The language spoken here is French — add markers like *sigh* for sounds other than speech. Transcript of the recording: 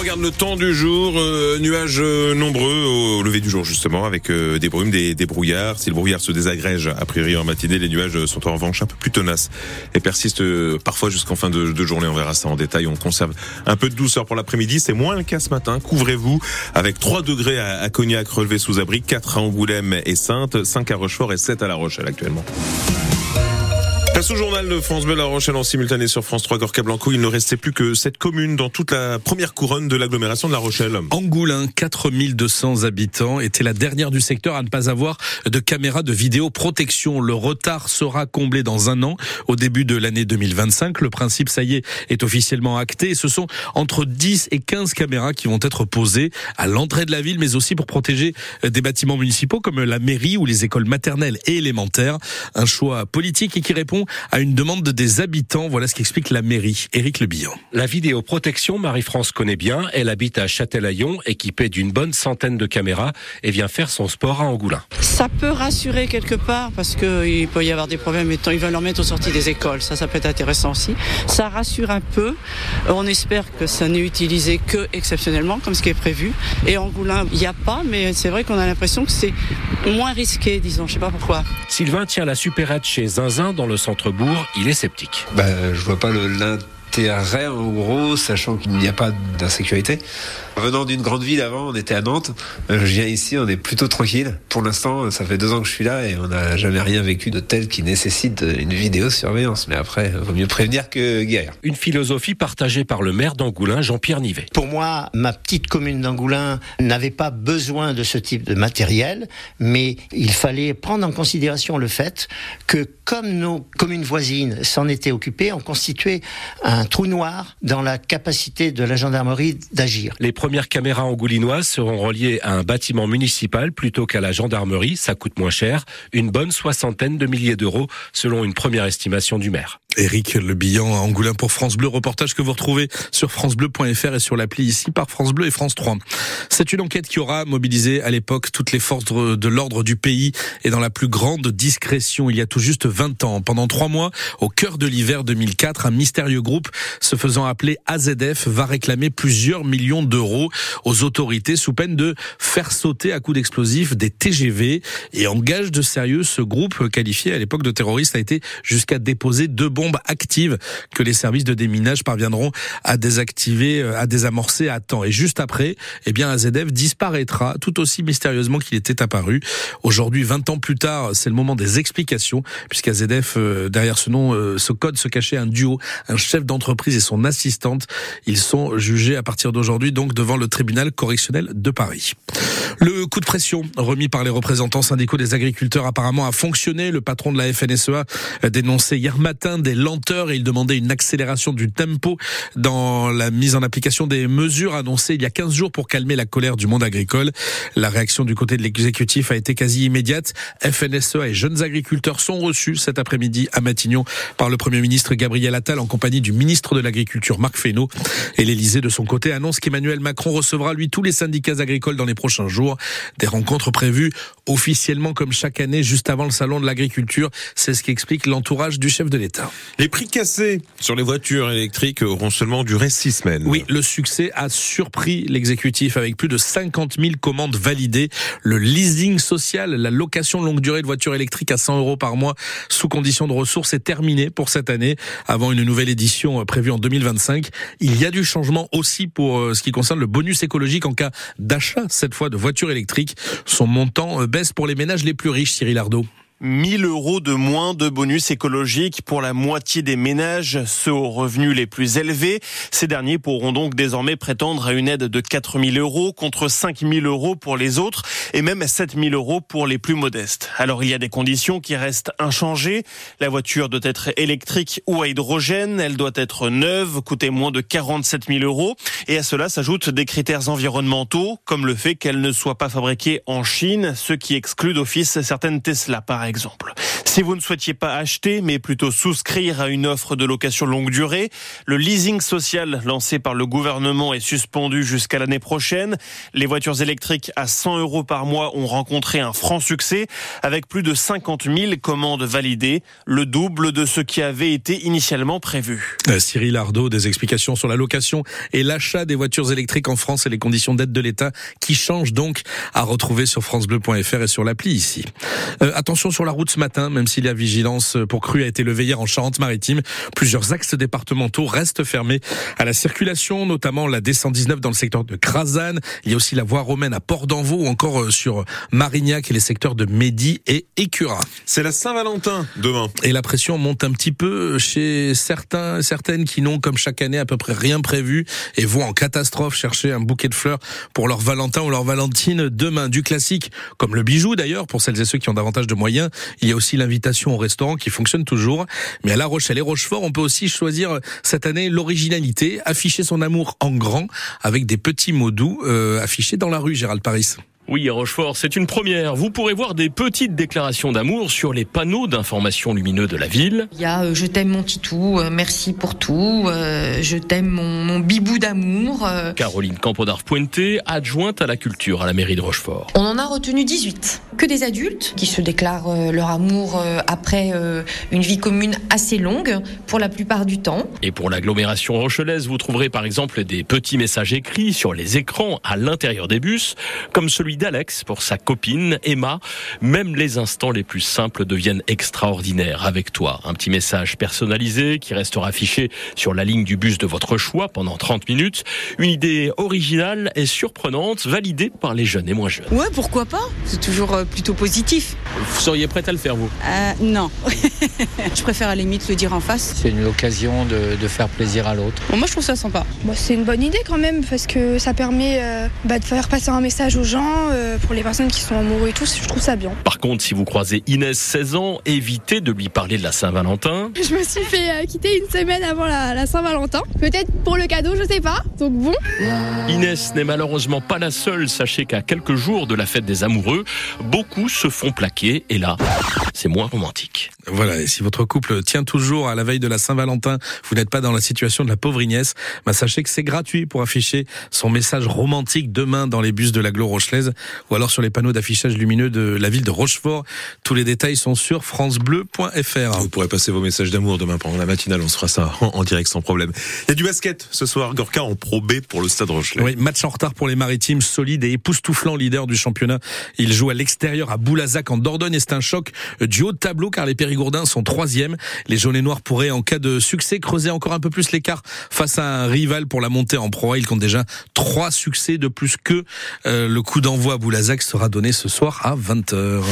regarde le temps du jour, euh, nuages euh, nombreux au lever du jour justement, avec euh, des brumes, des, des, brouillards. Si le brouillard se désagrège a priori en matinée, les nuages sont en revanche un peu plus tenaces et persistent parfois jusqu'en fin de, journée. On verra ça en détail. On conserve un peu de douceur pour l'après-midi. C'est moins le cas ce matin. Couvrez-vous avec 3 degrés à, à Cognac relevé sous abri, 4 à Angoulême et Sainte, 5 à Rochefort et 7 à La Rochelle actuellement. Place au journal de France Bleu La Rochelle en simultané sur France 3 Gorka Blanco. Il ne restait plus que cette commune dans toute la première couronne de l'agglomération de La Rochelle. Angoulin, 4200 habitants, était la dernière du secteur à ne pas avoir de caméra de vidéoprotection. Le retard sera comblé dans un an, au début de l'année 2025. Le principe, ça y est, est officiellement acté. Ce sont entre 10 et 15 caméras qui vont être posées à l'entrée de la ville, mais aussi pour protéger des bâtiments municipaux comme la mairie ou les écoles maternelles et élémentaires. Un choix politique et qui répond à une demande des habitants. Voilà ce qu'explique la mairie. Éric Lebillon. La vidéoprotection, Marie-France connaît bien. Elle habite à Châtelaillon, équipée d'une bonne centaine de caméras et vient faire son sport à Angoulin. Ça peut rassurer quelque part parce qu'il peut y avoir des problèmes étant ils veulent en mettre aux sorties des écoles. Ça, ça peut être intéressant aussi. Ça rassure un peu. On espère que ça n'est utilisé que exceptionnellement, comme ce qui est prévu. Et Angoulin, il n'y a pas, mais c'est vrai qu'on a l'impression que c'est moins risqué, disons. Je sais pas pourquoi. Sylvain tient la supérette chez Zinzin dans le centre-bourg. Il est sceptique. Bah, je vois pas l'intérêt en gros, sachant qu'il n'y a pas d'insécurité. Venant d'une grande ville avant, on était à Nantes. Je viens ici, on est plutôt tranquille. Pour l'instant, ça fait deux ans que je suis là et on n'a jamais rien vécu de tel qui nécessite une vidéosurveillance. Mais après, vaut mieux prévenir que guérir. Une philosophie partagée par le maire d'Angoulin, Jean-Pierre Nivet. Pour moi, ma petite commune d'Angoulin n'avait pas besoin de ce type de matériel, mais il fallait prendre en considération le fait que comme nos communes voisines s'en étaient occupées, on constituait un trou noir dans la capacité de la gendarmerie d'agir. Les premières caméras angoulinoises seront reliées à un bâtiment municipal plutôt qu'à la gendarmerie. Ça coûte moins cher, une bonne soixantaine de milliers d'euros selon une première estimation du maire. Éric Le Bihan à Angoulin pour France Bleu, reportage que vous retrouvez sur francebleu.fr et sur l'appli ici par France Bleu et France 3. C'est une enquête qui aura mobilisé à l'époque toutes les forces de l'ordre du pays et dans la plus grande discrétion il y a tout juste 20 ans. Pendant trois mois, au cœur de l'hiver 2004, un mystérieux groupe se faisant appeler AZF va réclamer plusieurs millions d'euros aux autorités sous peine de faire sauter à coups d'explosifs des TGV et en gage de sérieux, ce groupe qualifié à l'époque de terroriste a été jusqu'à déposer deux actives que les services de déminage parviendront à désactiver, à désamorcer à temps. Et juste après, eh bien, AZF disparaîtra tout aussi mystérieusement qu'il était apparu. Aujourd'hui, 20 ans plus tard, c'est le moment des explications, puisqu'AZF, euh, derrière ce nom, euh, ce code se cachait un duo, un chef d'entreprise et son assistante. Ils sont jugés à partir d'aujourd'hui, donc, devant le tribunal correctionnel de Paris. Le coup de pression remis par les représentants syndicaux des agriculteurs apparemment a fonctionné. Le patron de la FNSEA dénonçait hier matin des lenteurs et il demandait une accélération du tempo dans la mise en application des mesures annoncées il y a 15 jours pour calmer la colère du monde agricole. La réaction du côté de l'exécutif a été quasi immédiate. FNSEA et jeunes agriculteurs sont reçus cet après-midi à Matignon par le Premier ministre Gabriel Attal en compagnie du ministre de l'Agriculture Marc Fesneau. Et l'Elysée de son côté annonce qu'Emmanuel Macron recevra lui tous les syndicats agricoles dans les prochains jours. Des rencontres prévues officiellement comme chaque année juste avant le salon de l'agriculture. C'est ce qui explique l'entourage du chef de l'État. Les prix cassés sur les voitures électriques auront seulement duré six semaines. Oui, le succès a surpris l'exécutif avec plus de 50 000 commandes validées. Le leasing social, la location longue durée de voitures électriques à 100 euros par mois sous condition de ressources est terminé pour cette année avant une nouvelle édition prévue en 2025. Il y a du changement aussi pour euh, ce qui concerne le bonus écologique en cas d'achat cette fois de voitures électriques. Son montant euh, pour les ménages les plus riches, Cyril Ardo. 1000 euros de moins de bonus écologique pour la moitié des ménages, ceux aux revenus les plus élevés. Ces derniers pourront donc désormais prétendre à une aide de 4000 euros contre 5000 euros pour les autres et même 7000 euros pour les plus modestes. Alors il y a des conditions qui restent inchangées. La voiture doit être électrique ou à hydrogène. Elle doit être neuve, coûter moins de 47 000 euros. Et à cela s'ajoutent des critères environnementaux, comme le fait qu'elle ne soit pas fabriquée en Chine, ce qui exclut d'office certaines Tesla par exemple. Si vous ne souhaitiez pas acheter, mais plutôt souscrire à une offre de location longue durée, le leasing social lancé par le gouvernement est suspendu jusqu'à l'année prochaine. Les voitures électriques à 100 euros par mois ont rencontré un franc succès avec plus de 50 000 commandes validées, le double de ce qui avait été initialement prévu. Euh, Cyril Ardo, des explications sur la location et l'achat des voitures électriques en France et les conditions d'aide de l'État qui changent donc à retrouver sur francebleu.fr et sur l'appli ici. Euh, attention sur la route ce matin, même si la vigilance pour crue a été levée hier en Charente-Maritime, plusieurs axes départementaux restent fermés à la circulation, notamment la D119 dans le secteur de Crasane. Il y a aussi la voie romaine à Port d'Envaux ou encore euh, sur Marignac et les secteurs de Mehdi et Écura. C'est la Saint-Valentin demain. Et la pression monte un petit peu chez certains, certaines qui n'ont comme chaque année à peu près rien prévu et vont en catastrophe chercher un bouquet de fleurs pour leur Valentin ou leur Valentine demain. Du classique, comme le bijou d'ailleurs, pour celles et ceux qui ont davantage de moyens. Il y a aussi l'invitation au restaurant qui fonctionne toujours. Mais à La Rochelle et Rochefort, on peut aussi choisir cette année l'originalité, afficher son amour en grand avec des petits mots doux euh, affichés dans la rue, Gérald Paris. Oui, à Rochefort, c'est une première. Vous pourrez voir des petites déclarations d'amour sur les panneaux d'information lumineux de la ville. Il y a euh, Je t'aime mon titou, euh, merci pour tout, euh, je t'aime mon, mon, bibou d'amour. Caroline Campodard-Pointé, adjointe à la culture à la mairie de Rochefort. On en a retenu 18. Que des adultes qui se déclarent leur amour après une vie commune assez longue, pour la plupart du temps. Et pour l'agglomération rochelaise, vous trouverez par exemple des petits messages écrits sur les écrans à l'intérieur des bus, comme celui d'Alex pour sa copine Emma. Même les instants les plus simples deviennent extraordinaires avec toi. Un petit message personnalisé qui restera affiché sur la ligne du bus de votre choix pendant 30 minutes. Une idée originale et surprenante, validée par les jeunes et moins jeunes. Ouais, pourquoi pas? C'est toujours euh, plutôt positif. Vous seriez prête à le faire, vous? Euh, Non. *laughs* je préfère à la limite le dire en face. C'est une occasion de, de faire plaisir à l'autre. Bon, moi, je trouve ça sympa. Bon, c'est une bonne idée quand même, parce que ça permet euh, bah, de faire passer un message aux gens, euh, pour les personnes qui sont amoureux et tout, je trouve ça bien. Par contre, si vous croisez Inès, 16 ans, évitez de lui parler de la Saint-Valentin. Je me suis fait euh, quitter une semaine avant la, la Saint-Valentin. Peut-être pour le cadeau, je sais pas. Donc bon. Inès n'est malheureusement pas la seule. Sachez qu'à quelques jours de la fête des amoureux, beaucoup se font plaquer. Et là, c'est moins romantique. Voilà, et si votre couple tient toujours à la veille de la Saint-Valentin, vous n'êtes pas dans la situation de la pauvre Inès, bah sachez que c'est gratuit pour afficher son message romantique demain dans les bus de l'agglo rochelaise ou alors sur les panneaux d'affichage lumineux de la ville de Rochefort. Tous les détails sont sur francebleu.fr. Vous pourrez passer vos messages d'amour demain pendant la matinale, on se fera ça en, direct sans problème. Il y a du basket ce soir, Gorka en Pro B pour le Stade Rochelet. Oui, match en retard pour les Maritimes, solide et époustouflant leader du championnat. Il joue à l'extérieur à Boulazac en Dordogne et c'est un choc du haut de tableau car les Périgourdins sont troisième. Les jaunes et noirs pourraient, en cas de succès, creuser encore un peu plus l'écart face à un rival pour la montée en Pro A. Ils comptent déjà trois succès de plus que euh, le coup d'envoi à Boulazac sera donné ce soir à 20h.